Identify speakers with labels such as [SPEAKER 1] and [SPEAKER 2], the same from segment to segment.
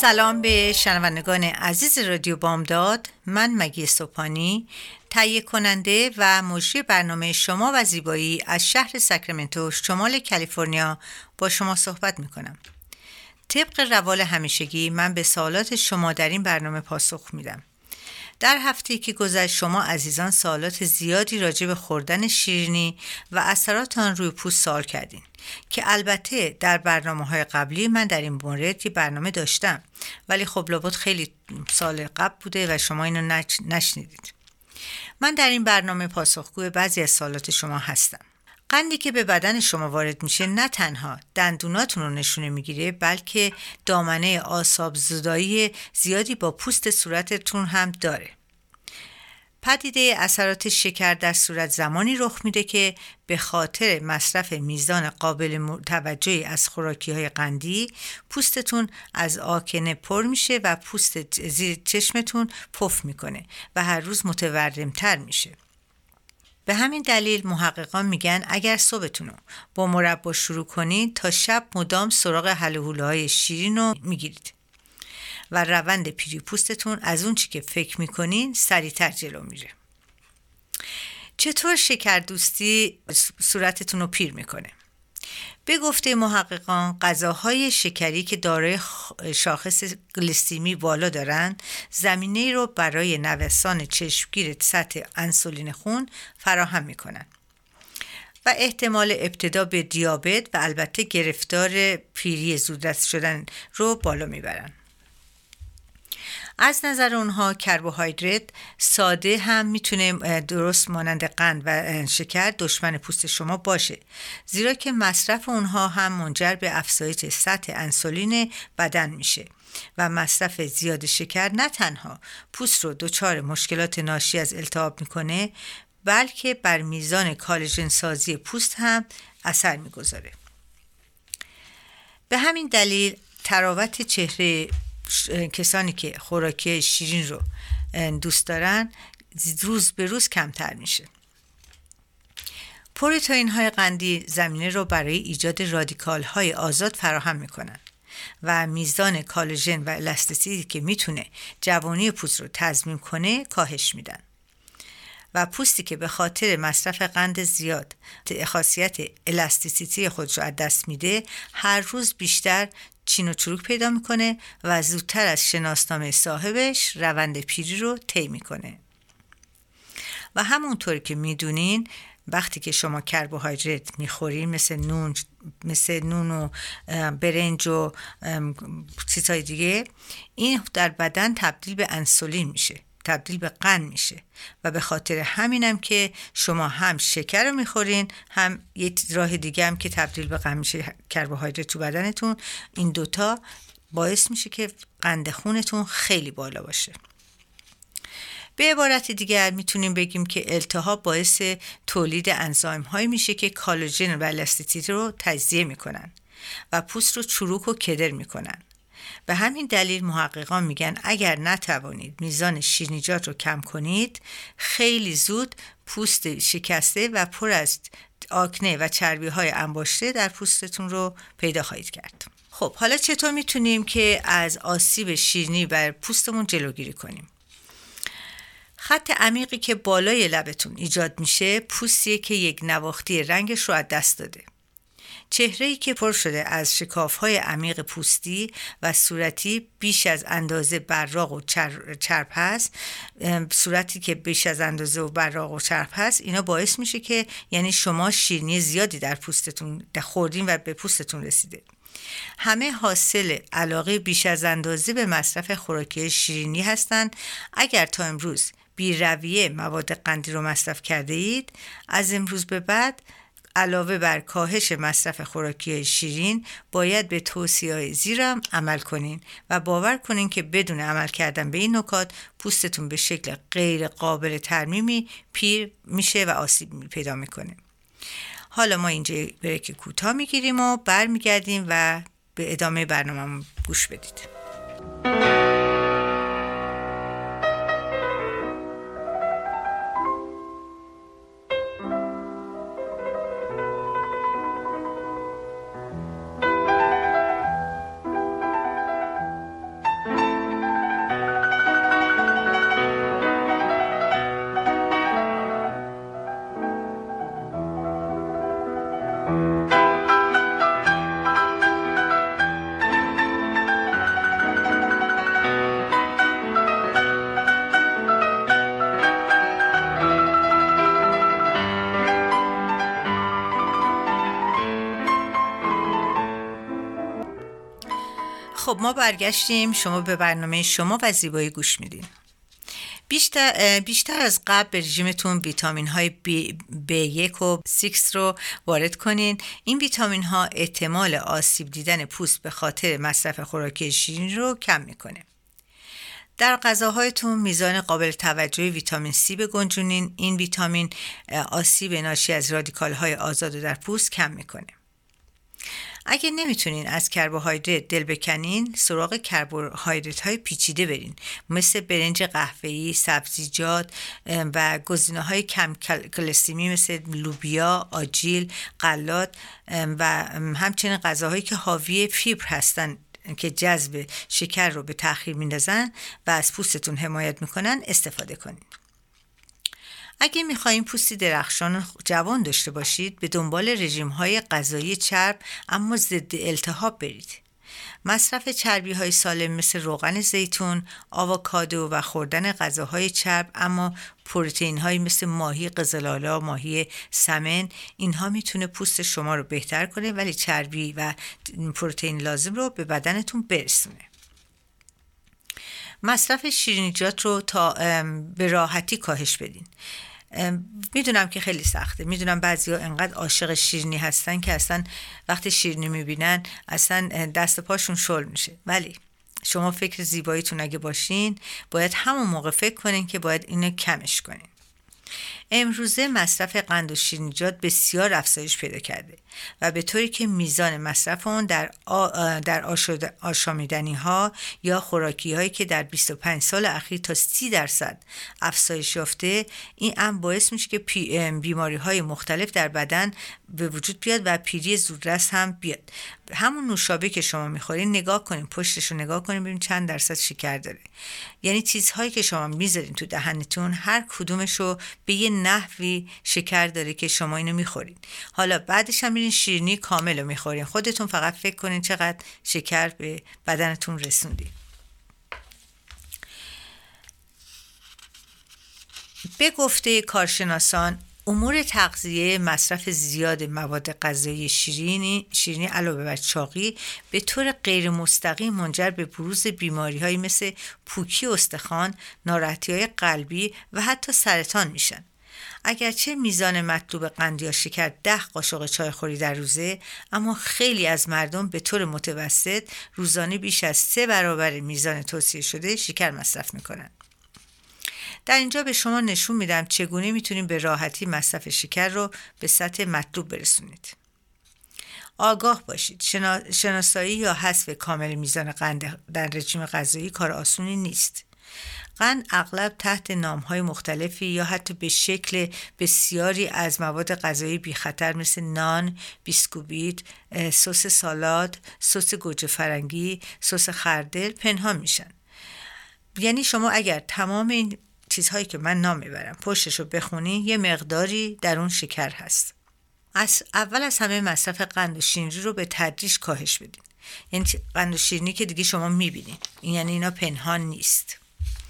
[SPEAKER 1] سلام به شنوندگان عزیز رادیو بامداد. من مگی سوپانی تهیه کننده و مجری برنامه شما و زیبایی از شهر ساکرامنتو شمال کالیفرنیا با شما صحبت می کنم طبق روال همیشگی من به سوالات شما در این برنامه پاسخ میدم. در هفته که گذشت شما عزیزان سوالات زیادی راجع به خوردن شیرینی و اثرات آن روی پوست سوال کردین که البته در برنامه های قبلی من در این مورد یه برنامه داشتم ولی خب لابد خیلی سال قبل بوده و شما اینو نشنیدید. من در این برنامه پاسخگوی بعضی از سوالات شما هستم. قندی که به بدن شما وارد میشه نه تنها دندوناتون رو نشونه می‌گیره بلکه دامنه آساب زدایی زیادی با پوست صورتتون هم داره. پدیده اثرات شکر در صورت زمانی رخ میده که به خاطر مصرف میزان قابل توجهی از خوراکی های قندی پوستتون از آکنه پر میشه و پوست زیر چشمتون پف می‌کنه و هر روز متورمتر میشه. به همین دلیل محققان میگن اگر صبحتون رو با مربا شروع کنید تا شب مدام سراغ حلوله های شیرین رو می‌گیرید. و روند پیری پوستتون از اون چی که فکر می‌کنین سریعتر جلو میره. چطور شکر دوستی صورتتون رو پیر می‌کنه؟ به گفته محققان غذاهای شکری که دارای شاخص گلیسیمی بالا دارند زمینه رو برای نوسان چشمگیر سطح انسولین خون فراهم می‌کنند. و احتمال ابتدا به دیابت و البته گرفتار پیری زودرس شدن رو بالا می‌برند. از نظر اونها کربوهیدرات ساده هم می‌تونه درست مانند قند و شکر دشمن پوست شما باشه. زیرا که مصرف اونها هم منجر به افزایش سطح انسولین بدن میشه و مصرف زیاد شکر نه تنها پوست رو دچار مشکلات ناشی از التهاب می‌کنه بلکه بر میزان کالژن سازی پوست هم اثر می‌گذاره. به همین دلیل تراوت چهره کسانی که خوراکی شیرین رو دوست دارن روز به روز کمتر میشه. پروتئین های قندی زمینه رو برای ایجاد رادیکال های آزاد فراهم می‌کنن و میزان کالژن و الاستیسیتی که می‌تونه جوانی پوست رو تضمین کنه کاهش میدن. و پوستی که به خاطر مصرف قند زیاد خاصیت الاستیسیتی خودش رو از دست میده هر روز بیشتر چین و چروک پیدا می‌کنه و زودتر از شناسنامه صاحبش روند پیری رو طی می‌کنه. و همونطور که می‌دونین وقتی که شما کربوهیدرات می‌خورین مثل نون مثل نون و برنج و چیزهای دیگه این در بدن تبدیل به انسولین میشه. تبدیل به قند میشه. و به خاطر همینم که شما هم شکر رو می‌خورین هم یه راه دیگه هم که تبدیل به قند میشه کربوهیدرات تو بدنتون این دوتا باعث میشه که قند خونتون خیلی بالا باشه. به عبارت دیگر می‌تونیم بگیم که التهاب باعث تولید انزایم های میشه که کالوژن و الاستیتی رو تجزیه می‌کنن و پوست رو چروک و کدر می‌کنن. به همین دلیل محققان میگن اگر نتوانید میزان شیرینیجات رو کم کنید خیلی زود پوست شکسته و پر از آکنه و چربی های انباشته در پوستتون رو پیدا خواهید کرد. خب حالا چطور می‌تونیم که از آسیب شیرینی بر پوستمون جلوگیری کنیم؟ خط عمیقی که بالای لبتون ایجاد میشه پوستیه که یک نواختی رنگش رو از دست داده. چهره که پر شده از شکاف های عمیق پوستی و صورتی بیش از اندازه براق و چرپ هست صورتی که بیش از اندازه و براق و چرپ هست اینا باعث میشه که یعنی شما شیرینی زیادی در پوستتون خوردین و به پوستتون رسیده. همه حاصل علاقه بیش از اندازه به مصرف خوراکی شیرینی هستند اگر تا امروز بیرویه مواد قندی رو مصرف کرده اید از امروز به بعد علاوه بر کاهش مصرف خوراکی شیرین باید به توصیه زیرم عمل کنین و باور کنین که بدون عمل کردن به این نکات پوستتون به شکل غیر قابل ترمیمی پیر میشه و آسیب پیدا می‌کنه. حالا ما اینجا بریک کوتاه می‌گیریم و برمیگردیم و به ادامه برنامه گوش بدید. ما برگشتیم. شما به برنامه شما و زیبایی گوش میدین. بیشتر, بیشتر از قبل به رژیمتون ویتامین های B1 و 6 رو وارد کنین. این ویتامین ها احتمال آسیب دیدن پوست به خاطر مصرف خوراکی شیرین رو کم می‌کنه. در غذاهایتون میزان قابل توجه ویتامین C بگنجونین این ویتامین آسیب ناشی از رادیکال های آزاد در پوست کم می‌کنه. اگه نمی‌تونین از کربوهیدرات دل بکنین سراغ کربوهیدرات های پیچیده برین. مثل برنج قهوه‌ای سبزیجات و گزینه های کم کلسیمی مثل لوبیا آجیل غلات و همچنین غذاهایی که حاوی فیبر هستن که جذب شکر رو به تاخیر میندازن و از پوستتون حمایت می‌کنن استفاده کنین. اگه می‌خواهیم پوستی درخشان جوان داشته باشید به دنبال رژیم های غذایی چرب اما ضد التهاب برید مصرف چربی های سالم مثل روغن زیتون، آووکادو و خوردن غذاهای چرب اما پروتئین های مثل ماهی قزلالا، ماهی سمن اینها می‌تونه پوست شما رو بهتر کنه ولی چربی و پروتئین لازم رو به بدنتون برسونه. مصرف شیرینیجات رو تا به راحتی کاهش بدین می‌دونم که خیلی سخته. می‌دونم بعضی ها انقدر عاشق شیرینی هستن که اصلا وقتی شیرینی می‌بینن اصلا دست پاشون شل میشه. ولی شما فکر زیباییتون اگه باشین باید همون موقع فکر کنین که باید اینو کمش کنین. امروزه مصرف قند و شیرینیجات بسیار افزایش پیدا کرده و به طوری که میزان مصرف اون در, در آشامیدنی ها یا خوراکی هایی که در 25 سال اخیر تا 30 درصد افزایش یافته این هم باعث میشه که بیماری های مختلف در بدن به وجود بیاد و پیری زودرس هم بیاد. همون نوشابه که شما می‌خورین نگاه کنین پشتش رو نگاه کنین ببین چند درصد شکر داره. یعنی چیزهایی که شما می‌ذارین تو دهنتون هر کدومش رو به یه نحوی شکر داره که شما اینو می‌خورین. حالا بعدش هم میرین شیرینی کامل رو می‌خورین. خودتون فقط فکر کنین چقدر شکر به بدنتون رسوندین به گفته کارشناسان امور تغذیه مصرف زیاد مواد غذایی شیرینی شیرینی علاوه بر چاقی به طور غیر مستقیم منجر به بروز بیماری های مثل پوکی استخوان، ناراحتی های قلبی و حتی سرطان میشن. اگرچه میزان مطلوب قند یا شکر ده قاشق چای خوری در روزه اما خیلی از مردم به طور متوسط روزانه بیش از سه برابر میزان توصیه شده شکر مصرف می‌کنند. در اینجا به شما نشون میدم چگونه می‌تونیم به راحتی مصرف شکر رو به سطح مطلوب برسونید. آگاه باشید شناسایی یا حذف کامل میزان قند در رژیم غذایی کار آسونی نیست قند اغلب تحت نامهای مختلفی یا حتی به شکل بسیاری از مواد غذایی بی خطر مثل نان، بیسکویت، سس سالاد، سس گوجه فرنگی، سس خردل پنهان میشن. یعنی شما اگر تمام این چیزهایی که من نام می‌برم. پشتش رو بخونی یه مقداری در اون شکر هست. از اول از همه مصرف قند و شیرینی رو به تدریج کاهش بدین. یعنی قند و شیرینی که دیگه شما می‌بینین. این یعنی اینا پنهان نیست.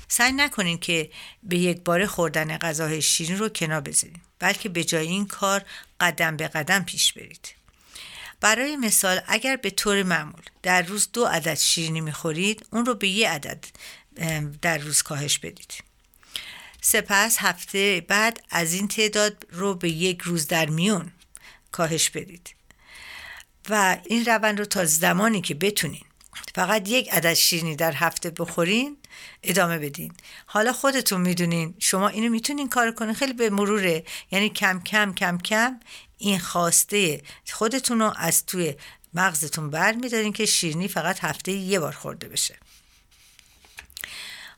[SPEAKER 1] سعی نکنین که به یک بار خوردن غذاهای شیرین رو کنار بذارین بلکه به جای این کار قدم به قدم پیش برید. برای مثال اگر به طور معمول در روز دو عدد شیرینی می‌خورید اون رو به یه عدد در روز کاهش بدید. سپس هفته بعد از این تعداد رو به یک روز در میون. کاهش بدید. و این روند رو تا زمانی که بتونین. فقط یک عدد شیرینی در هفته بخورین ادامه بدین. حالا خودتون می‌دونین شما اینو می‌تونین کار کنین. خیلی به مروره. یعنی کم کم کم کم این خواسته خودتون رو از توی مغزتون بر میدارین که شیرینی فقط هفته یه بار خورده بشه.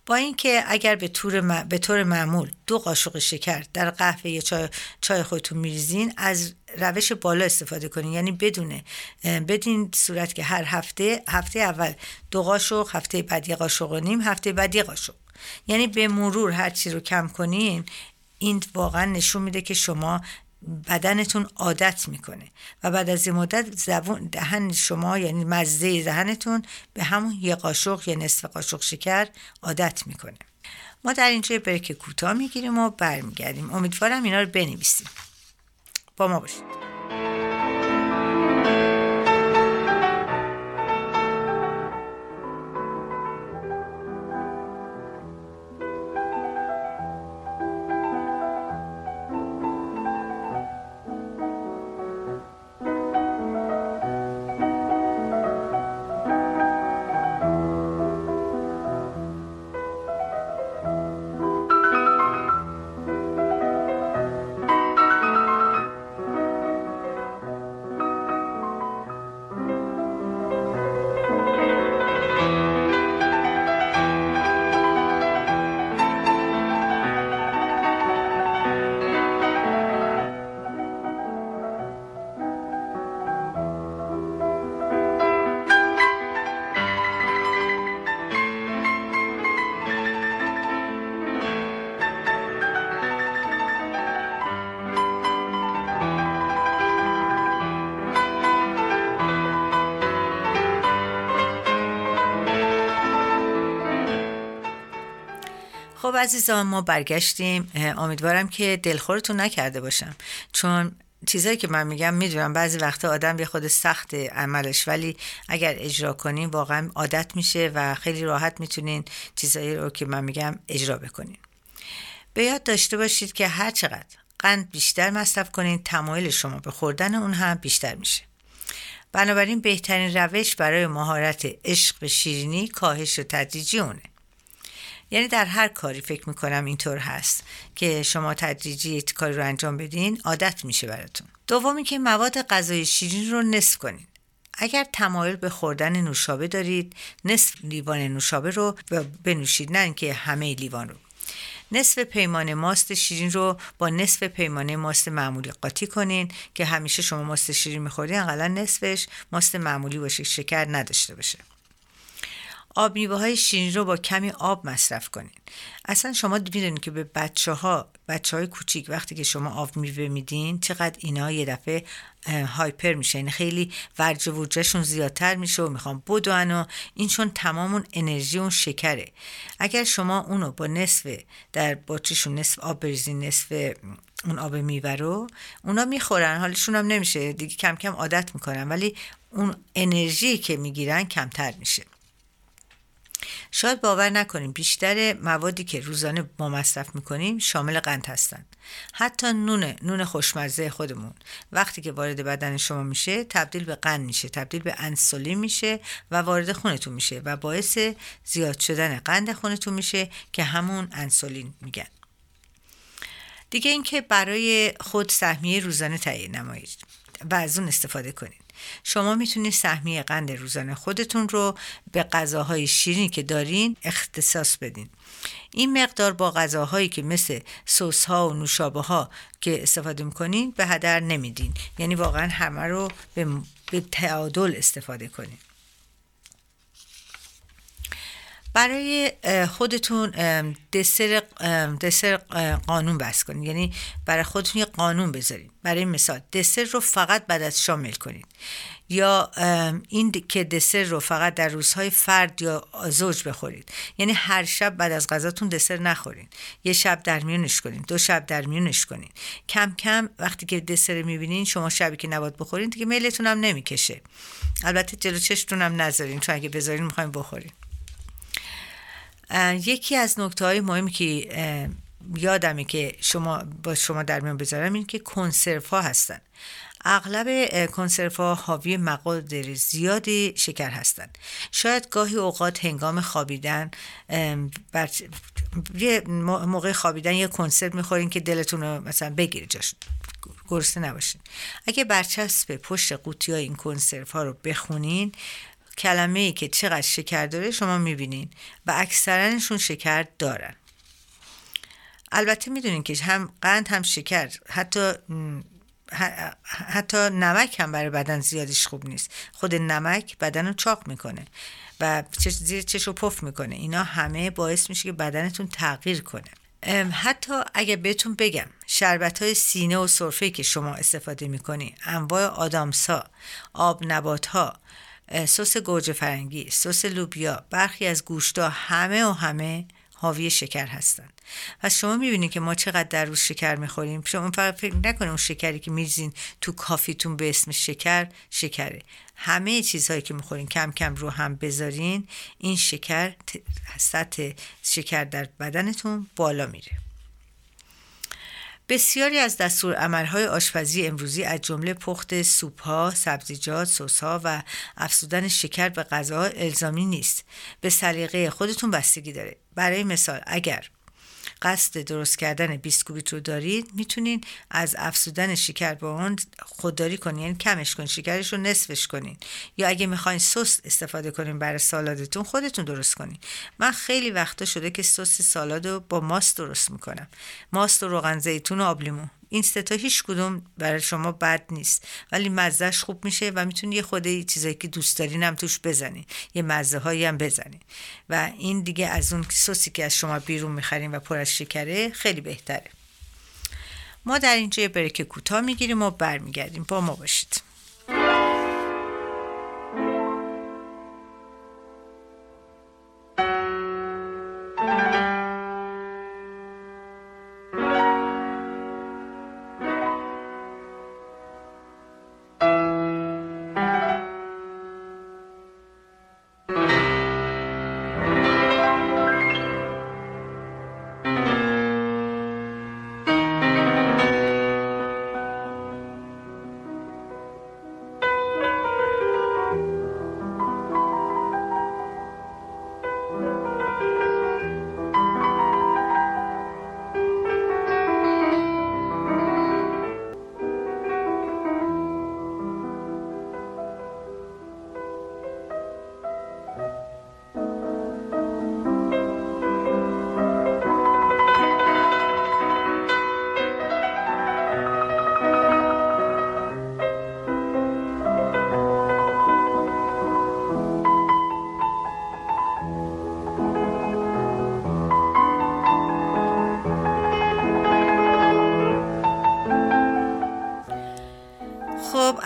[SPEAKER 1] با اینکه اگر به طور, به طور معمول دو قاشق شکر در قهوه یا چای, چای خودتون میریزین از روش بالا استفاده کنین. یعنی بدونه بدین صورت که هر هفته هفته اول دو قاشق هفته بعد یه قاشق و نیم هفته بعد یه قاشق. یعنی به مرور هر چی رو کم کنین این واقعا نشون میده که شما بدنتون عادت می‌کنه. و بعد از این مدت زبون دهن شما یعنی مزه دهنتون به همون یه قاشق یا نصف قاشق شکر عادت می‌کنه. ما در اینجا بریک کوتاه می‌گیریم و برمیگردیم. امیدوارم اینا رو بنویسیم. با ما باشید. خب عزیزان ما برگشتیم. امیدوارم که دلخورتون نکرده باشم. چون چیزایی که من میگم می‌دونم بعضی وقتا آدم یه خود سخت عملش ولی اگر اجرا کنین واقعا عادت میشه و خیلی راحت می‌تونین چیزایی رو که من میگم اجرا بکنین. به یاد داشته باشید که هر چقدر قند بیشتر مصرف کنین تمایل شما به خوردن اون هم بیشتر میشه. بنابراین بهترین روش برای مهارت عشق به شیرینی کاهش و تدریجی اونه. یعنی در هر کاری فکر می‌کنم اینطور هست که شما تدریجی کاری رو انجام بدین عادت میشه براتون. دومی که مواد غذای شیرین رو نصف کنین. اگر تمایل به خوردن نوشابه دارید نصف لیوان نوشابه رو بنوشید نه اینکه همه لیوان رو. نصف پیمانه ماست شیرین رو با نصف پیمانه ماست معمولی قاطی کنین که همیشه شما ماست شیرین می‌خورین اقلا نصفش ماست معمولی باشه شکر نداشته باشه. آب میوه های شیرین رو با کمی آب مصرف کنین. اصلا شما می‌دونید که به بچه ها بچه های کوچیک وقتی که شما آب میوه میدین چقدر اینا یه دفعه هایپر میشه. یعنی خیلی ورج ورجشون زیادتر میشه و می‌خوام بدون و این چون تمام اون انرژی اون شکره. اگر شما اونو با نصف در باچیشون نصف آب بریزین نصف اون آب میوه رو اونا می‌خورن. حالشون هم نمیشه. دیگه کم کم عادت می‌کنن. ولی اون انرژی که می‌گیرن کمتر میشه. شاید باور نکنیم. بیشتر موادی که روزانه ما مصرف می‌کنیم شامل قند هستند حتی نون نون خوشمزه خودمون. وقتی که وارد بدن شما میشه تبدیل به قند میشه تبدیل به انسولین میشه و وارد خونتون میشه و باعث زیاد شدن قند خونتون میشه که همون انسولین میگن. دیگه اینکه برای خود سهمیه روزانه تعیین نمایید و از اون استفاده کنید. شما می‌تونید سهمیه قند روزانه خودتون رو به غذاهای شیرینی که دارین اختصاص بدین. این مقدار با غذاهایی که مثل سس ها و نوشابه ها که استفاده می‌کنین به هدر نمیدین. یعنی واقعا همه رو به, به تعادل استفاده کنین. برای خودتون دسر, دسر قانون بس کنید یعنی برای خودتون یه قانون بذارید برای مثال دسر رو فقط بعد از شام میل کنید یا این که دسر رو فقط در روزهای فرد یا زوج بخورید یعنی هر شب بعد از غذاتون دسر نخورین. یه شب در میونش کنین. دو شب در میونش کنین. کم کم وقتی که دسر می‌بینین شما شبی که نباد بخورین دیگه میلتون هم نمی‌کشه. البته جلو چشتون هم نذارین. چون اگه بذارین می‌خوایم بخورین. یکی از نکته های مهمی که یادمه که شما با شما در میان بذارم این که کنسرف ها هستن. اغلب کنسرف ها حاوی مقادر زیادی شکر هستند شاید گاهی اوقات هنگام خوابیدن بر... یه موقع خوابیدن یه کنسرو می‌خورین که دلتون رو مثلا بگیره جاش گرسنه نباشین. اگه برچسب پشت قوطی های این کنسرف ها رو بخونین کلمه ای که چقدر شکر داره شما می‌بینین و اکثرانشون شکر دارن. البته می‌دونین که هم قند هم شکر حتی حتی نمک هم برای بدن زیادیش خوب نیست. خود نمک بدن رو چاق می‌کنه و زیر چش رو پف می‌کنه. اینا همه باعث میشه که بدنتون تغییر کنه. حتی اگه بهتون بگم شربت های سینه و صرفه که شما استفاده می‌کنی انواع آدامسا آب نبات ها سس گوجه فرنگی سس لوبیا برخی از گوشتا همه و همه حاوی شکر هستند. پس شما می‌بینید که ما چقدر در روز شکر می‌خوریم. شما فقط فکر نکنید اون شکری که میریزین تو coffee تون به اسم شکر شکره. همه چیزهایی که می‌خورین کم کم رو هم بذارین این شکر سطح شکر در بدنتون بالا میره. بسیاری از دستورالعملهای آشپزی امروزی از جمله پخت سوپها، سبزیجات، سسها و افزودن شکر به غذا الزامی نیست. به سلیقه خودتون بستگی داره. برای مثال اگر قصد درست کردن بیسکویت رو دارید می‌تونین از افزودن شکر به اون خودداری کنین یعنی کمش کنین شکرش رو نصفش کنین. یا اگه می‌خواین سس استفاده کنین برای سالادتون خودتون درست کنین. من خیلی وقتا شده که سس سالاد رو با ماست درست می‌کنم. ماست و روغن زیتون و آبلیمو. این ستا هیچ کدوم برای شما بد نیست. ولی مزهش خوب میشه و می‌تونی یه چیزایی که دوست دارین هم توش بزنین. یه مزه هایی هم بزنین. و این دیگه از اون سوسی که از شما بیرون می‌خرین و پر از شکره خیلی بهتره. ما در اینجا یه بریک کوتاه می‌گیریم و برمیگردیم. با ما باشید.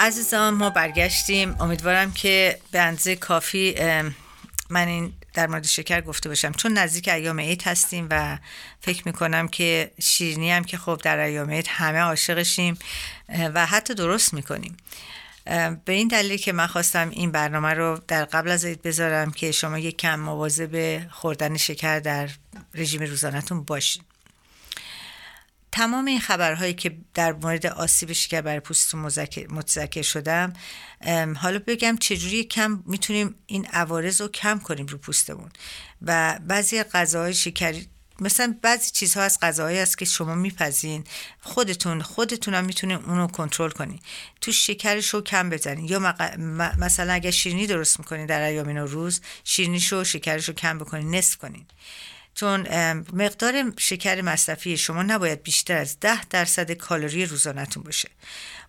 [SPEAKER 1] عزیزان ما برگشتیم. امیدوارم که به اندازه کافی من این در مورد شکر گفته باشم. چون نزدیک ایام عید هستیم و فکر می‌کنم که شیرینی هم که خب در ایام عید همه عاشقشیم و حتی درست می‌کنیم. به این دلیل که من خواستم این برنامه رو در قبل از عید بذارم که شما یک کم مواظب خوردن شکر در رژیم روزانهتون باشید تمام این خبرهایی که در مورد آسیب شکر برای پوستتون متذکر شدم حالا بگم چجوری کم می‌تونیم این عوارض رو کم کنیم رو پوستمون. و بعضی غذاهای شکری مثلا بعضی چیزها از غذاهایی است که شما میپذین خودتون خودتون هم می‌تونین اونو کنترل کنین. تو شکرش رو کم بزنین. یا مثلا اگر شیرینی درست می‌کنین در ایام روز شیرینیش رو شکرش رو کم بکنین. نصف کنین. چون مقدار شکر مصرفی شما نباید بیشتر از ده درصد کالری روزانهتون باشه.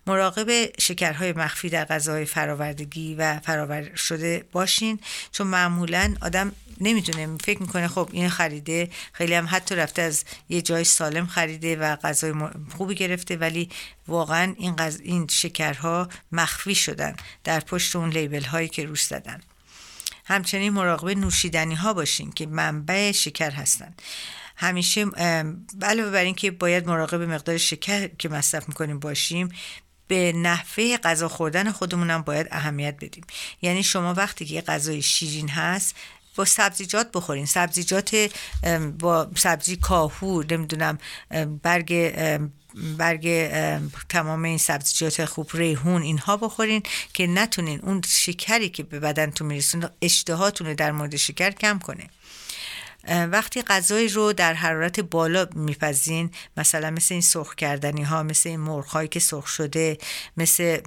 [SPEAKER 1] مراقب شکرهای مخفی در غذاهای فراوردگی و فراور شده باشین چون معمولا آدم نمی‌دونه فکر می‌کنه خب این خریده خیلی هم حتی رفته از یه جای سالم خریده و غذای خوبی گرفته ولی واقعا این, غز... این شکرها مخفی شدن در پشت اون لیبل هایی که روش زدن. همچنین مراقب نوشیدنی ها باشین که منبع شکر هستند همیشه علاوه بر اینکه باید مراقب مقدار شکر که مصرف می‌کنیم باشیم به نحوه غذا خوردن خودمونم باید اهمیت بدیم. یعنی شما وقتی که غذای شیرین هست با سبزیجات بخورین. سبزیجات با سبزی کاهو نمی‌دونم برگ برگ تمام این سبزیجات خوب ریحون اینها بخورین که نتونین اون شکری که به بدنتون میرسون اشتهاتون رو در مورد شکر کم کنه. وقتی غذای رو در حرارت بالا میپزین مثلا مثل این سرخ کردنی ها مثل این مرغ هایی که سرخ شده مثل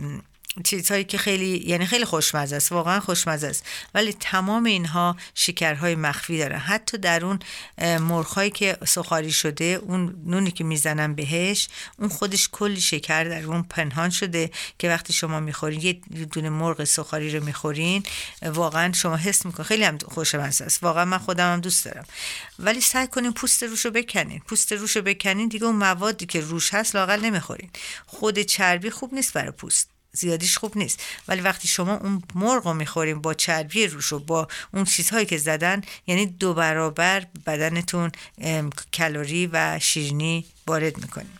[SPEAKER 1] چیزهایی که خیلی یعنی خیلی خوشمزه است واقعا خوشمزه است. ولی تمام اینها شکرهای مخفی دارن حتی در اون مرغهایی که سخاری شده اون نونی که می‌زنن بهش اون خودش کلی شکر در اون پنهان شده که وقتی شما می‌خورین یه دونه مرغ سخاری رو می‌خورین واقعا شما حس می‌کنین. خیلی هم خوشمزه است. واقعا من خودم هم دوست دارم. ولی سعی کنین پوست روش رو بکنین. پوست روش رو بکنین دیگه اون موادی که روش هست لاقل نمی‌خورین. خود چربی خوب نیست برای پوست. زیادیش خوب نیست. ولی وقتی شما اون مرغ رو می‌خوریم با چربی روش و با اون چیزهایی که زدن یعنی دو برابر بدنتون کالری و شیرینی وارد می‌کنیم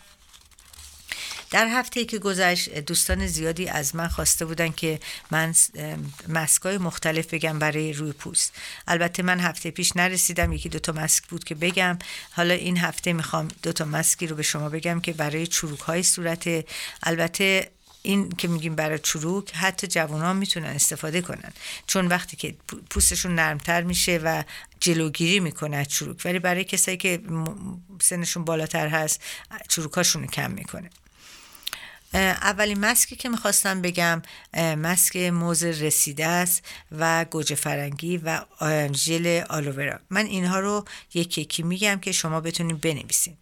[SPEAKER 1] در هفته که گذشت دوستان زیادی از من خواسته بودن که من مسکای مختلف بگم برای روی پوست. البته من هفته پیش نرسیدم یکی دوتا مسک بود که بگم. حالا این هفته می‌خوام دوتا مسکی رو به شما بگم که برای چروک های صورت. البته این که میگیم برای چروک حتی جوان ها می‌تونن استفاده کنن. چون وقتی که پوستشون نرمتر میشه و جلوگیری می‌کنه از چروک. ولی برای کسایی که سنشون بالاتر هست چروکاشون رو کم می‌کنه. اولین مسکی که می‌خواستم بگم مسک موز رسیده است و گوجه فرنگی و ژل آلوورا من اینها رو یکی یکی میگم که شما بتونید بنویسید.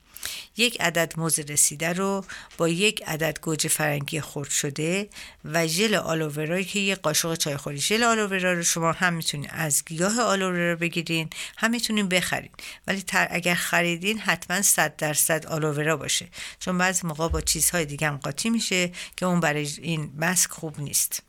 [SPEAKER 1] یک عدد موز رسیده رو با یک عدد گوجه فرنگی خرد شده و ژل آلوورایی که یک قاشق چای خوری ژل آلوورا رو شما هم می‌تونید از گیاه آلوورا بگیرین هم می‌تونین بخرین ولی اگر خریدین حتما 100 درصد آلوورا باشه. چون بعضی موقع با چیزهای دیگه هم قاطی میشه که اون برای این مسک خوب نیست.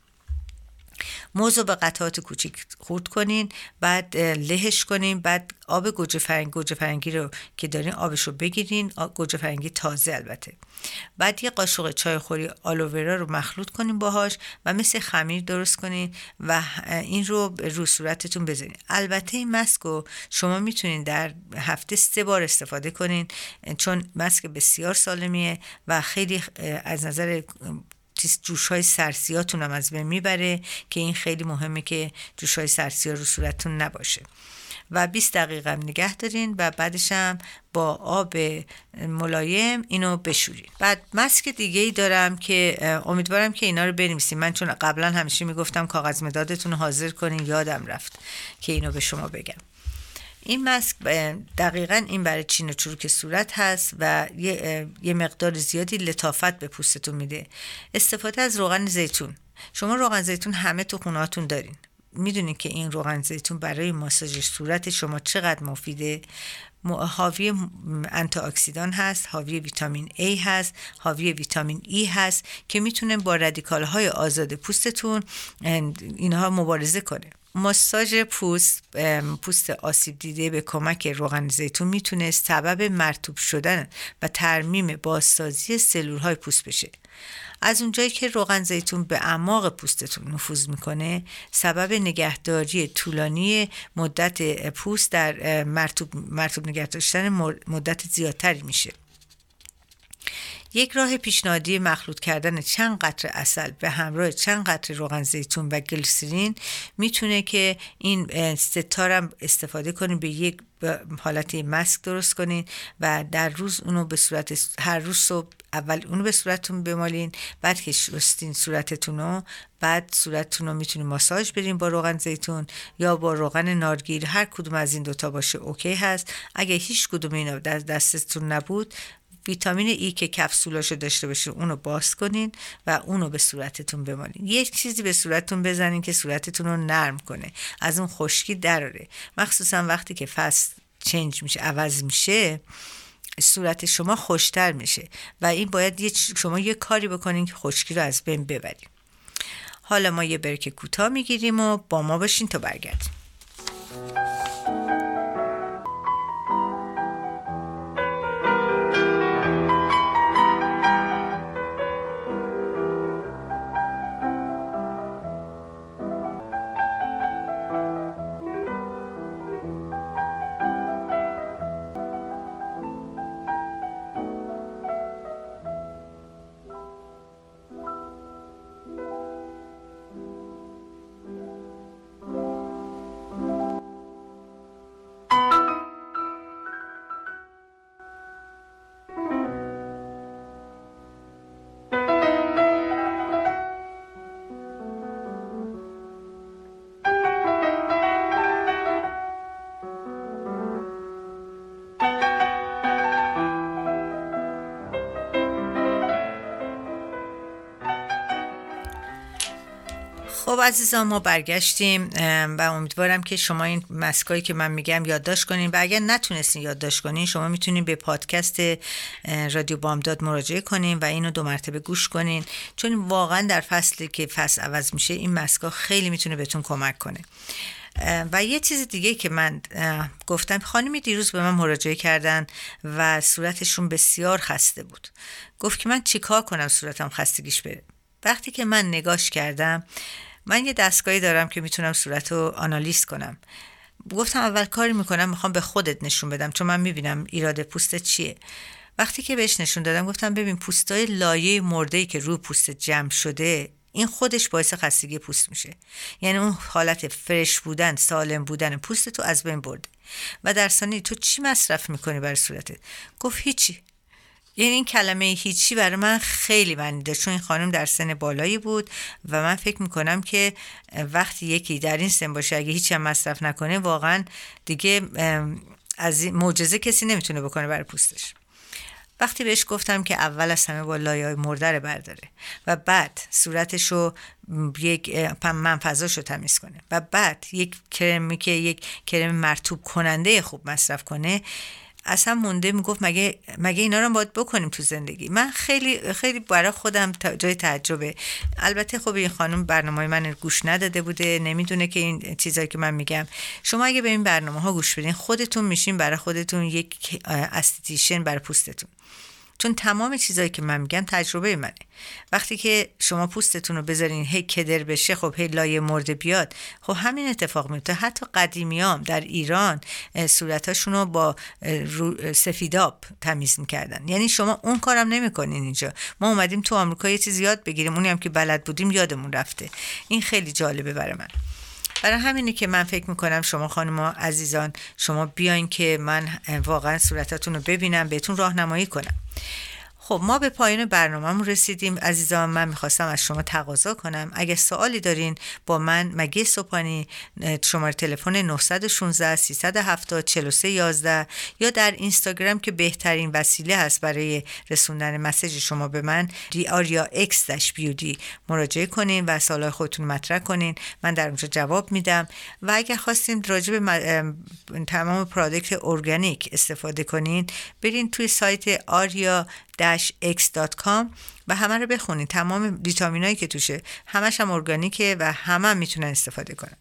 [SPEAKER 1] موز به قطعات کوچیک خورد کنین بعد لهش کنین بعد آب گوجه فرنگی گوجه فرنگی رو که دارین آبش رو بگیرین گوجه فرنگی تازه البته. بعد یه قاشق چای خوری آلوورا رو مخلوط کنین باهاش و مثل خمیر درست کنین و این رو رو صورتتون بزنین. البته این مسک رو شما می‌تونین در هفته سه بار استفاده کنین چون مسک بسیار سالمیه و خیلی از نظر جوش های سرسیاتون هم از بین می‌بره که این خیلی مهمه که جوش های سرسی رو صورتتون نباشه. و 20 دقیقه هم نگه دارین و بعدش هم با آب ملایم اینو بشورین. بعد مسک دیگه ای دارم که امیدوارم که اینا رو بنویسین. من چون قبلا همیشه می‌گفتم کاغذ مدادتون حاضر کنین یادم رفت که اینو به شما بگم. این ماسک دقیقا این برای چین و چروک صورت هست و یه،, یه مقدار زیادی لطافت به پوستتون میده. استفاده از روغن زیتون. شما روغن زیتون همه تو خونهاتون دارین. می‌دونین که این روغن زیتون برای ماساژ صورت شما چقدر مفیده. حاوی انتی اکسیدان هست حاوی ویتامین A هست حاوی ویتامین E هست که می‌تونه با رادیکال های آزاد پوستتون اینها مبارزه کنه. ماساژ پوست پوست آسیب دیده به کمک روغن زیتون می‌تونه سبب مرتوب شدن و ترمیم بازسازی سلول های پوست بشه. از اونجایی که روغن زیتون به اعماق پوستتون نفوذ می‌کنه سبب نگهداری طولانی مدت پوست در مرتوب, مرتوب نگه داشتن مدت زیادتری میشه. یک راه پیشنهادی مخلوط کردن چند قطره اصل به همراه چند قطره روغن زیتون و گلیسرین می‌تونه که این ستارم استفاده کنیم به یک حالت مسک درست کنین و در روز اونو به صورت هر روز صبح اول اونو به صورتتون بمالین بعد که شستین صورتتون رو بعد صورتتون رو می‌تونین ماساژ برین با روغن زیتون یا با روغن نارگیل هر کدوم از این دوتا باشه اوکی هست. اگه هیچ کدوم اینا در دستتون نبود ویتامین ای که کپسولاشو داشته باشه اونو باز کنین و اونو به صورتتون بمالین. یک چیزی به صورتتون بزنین که صورتتون رو نرم کنه از اون خشکی دراره. مخصوصا وقتی که فصل چنج میشه عوض میشه صورت شما خوشتر میشه و این باید یه شما یه کاری بکنین که خشکی رو از بین ببریم حالا ما یه برک کوتاه می‌گیریم و با ما باشین تا برگردیم. خب عزیزان ما برگشتیم و امیدوارم که شما این مسکایی که من میگم یادداشت کنین. و اگر نتونستین یادداشت کنین شما می‌تونین به پادکست رادیو بامداد مراجعه کنین و اینو دو مرتبه گوش کنین. چون واقعا در فصلی که فصل عوض میشه این مسکا خیلی می‌تونه بهتون کمک کنه. و یه چیز دیگه که من گفتم خانمی دیروز به من مراجعه کردن و صورتشون بسیار خسته بود. گفت که من چیکار کنم صورتم خستگیش بره؟ وقتی که من نگاش کردم من یه دستگاهی دارم که می‌تونم صورت رو آنالیز کنم. گفتم اول کاری می‌کنم می‌خوام به خودت نشون بدم چون من می‌بینم ایراد پوست چیه. وقتی که بهش نشون دادم گفتم ببین پوستای لایه مرده که روی پوست جمع شده این خودش باعث خستگی پوست میشه. یعنی اون حالت فرش بودن سالم بودن پوست تو از بین برده. و در ثانیه تو چی مصرف می‌کنی برای صورتت؟ گفت هیچی. یعنی این کلمه هیچی برای من خیلی داشت چون این خانم در سن بالایی بود و من فکر می‌کنم که وقتی یکی در این سن باشه اگه هیچی هم مصرف نکنه واقعا دیگه از معجزه کسی نمی‌تونه بکنه برای پوستش. وقتی بهش گفتم که اول از همه با لایه مرده برداره و بعد صورتش رو یک منفذاش رو تمیز کنه و بعد یک کرمی که یک کرم مرتوب کننده خوب مصرف کنه اصلا مونده می‌گفت مگه مگه اینا رو باید بکنیم تو زندگی. من خیلی خیلی برای خودم جای تعجبه. البته خب این خانم برنامه من گوش نداده بوده نمی‌دونه که این چیزایی که من میگم. شما اگه به این برنامه ها گوش بدین خودتون میشین برای خودتون یک esthetician برای پوستتون. چون تمام چیزایی که من میگم تجربه منه. وقتی که شما پوستتون رو بذارین هی کدر بشه خب هی لایه مرده بیاد خب همین اتفاق میفته. حتی قدیمیام در ایران صورتاشون رو با سفیداب تمیز می‌کردن. یعنی شما اون کارم نمی‌کنین اینجا. ما اومدیم تو آمریکا یه چیز یاد بگیریم. اونی هم که بلد بودیم یادمون رفته. این خیلی جالبه برای من. برای همینه که من فکر می‌کنم شما خانم عزیزان شما بیاین که من واقعا صورتتون رو ببینم بهتون راهنمایی کنم. خب ما به پایان برنامه رسیدیم. عزیزان من می‌خواستم از شما تقاضا کنم. اگه سوالی دارین با من مگی سوپانی شماره تلفن 916 370 4311 یا در اینستاگرام که بهترین وسیله هست برای رسوندن مسیج شما به من آریا اکس بیودی مراجعه کنین و سوال خودتون مطرح کنین. من در اونجا جواب میدم. و اگر خواستین راجع به تمام پرادکت ارگانیک استفاده کنین برین توی سایت آریا x.com و همه رو بخونید. تمام ویتامینایی که توشه همش هم ارگانیکه و همه هم می‌تونن استفاده کنن.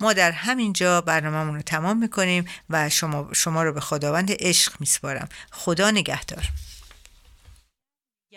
[SPEAKER 1] ما در همین جا برنامهمون رو تمام می‌کنیم و شما, شما رو به خداوند عشق میسپارم. خدا نگهدار.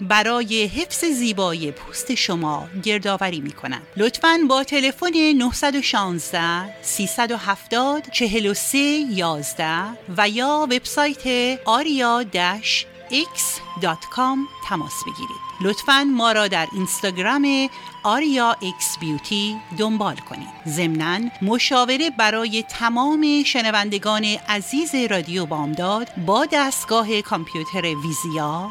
[SPEAKER 2] برای حفظ زیبایی پوست شما گردآوری می کنند. لطفا با تلفن 916 370 43 11 و یا وبسایت aria-x.com تماس بگیرید. لطفا ما را در اینستاگرام آریا اکس بیوتی دنبال کنید ضمنا مشاوره برای تمام شنوندگان عزیز رادیو بامداد با دستگاه کامپیوتر ویزیا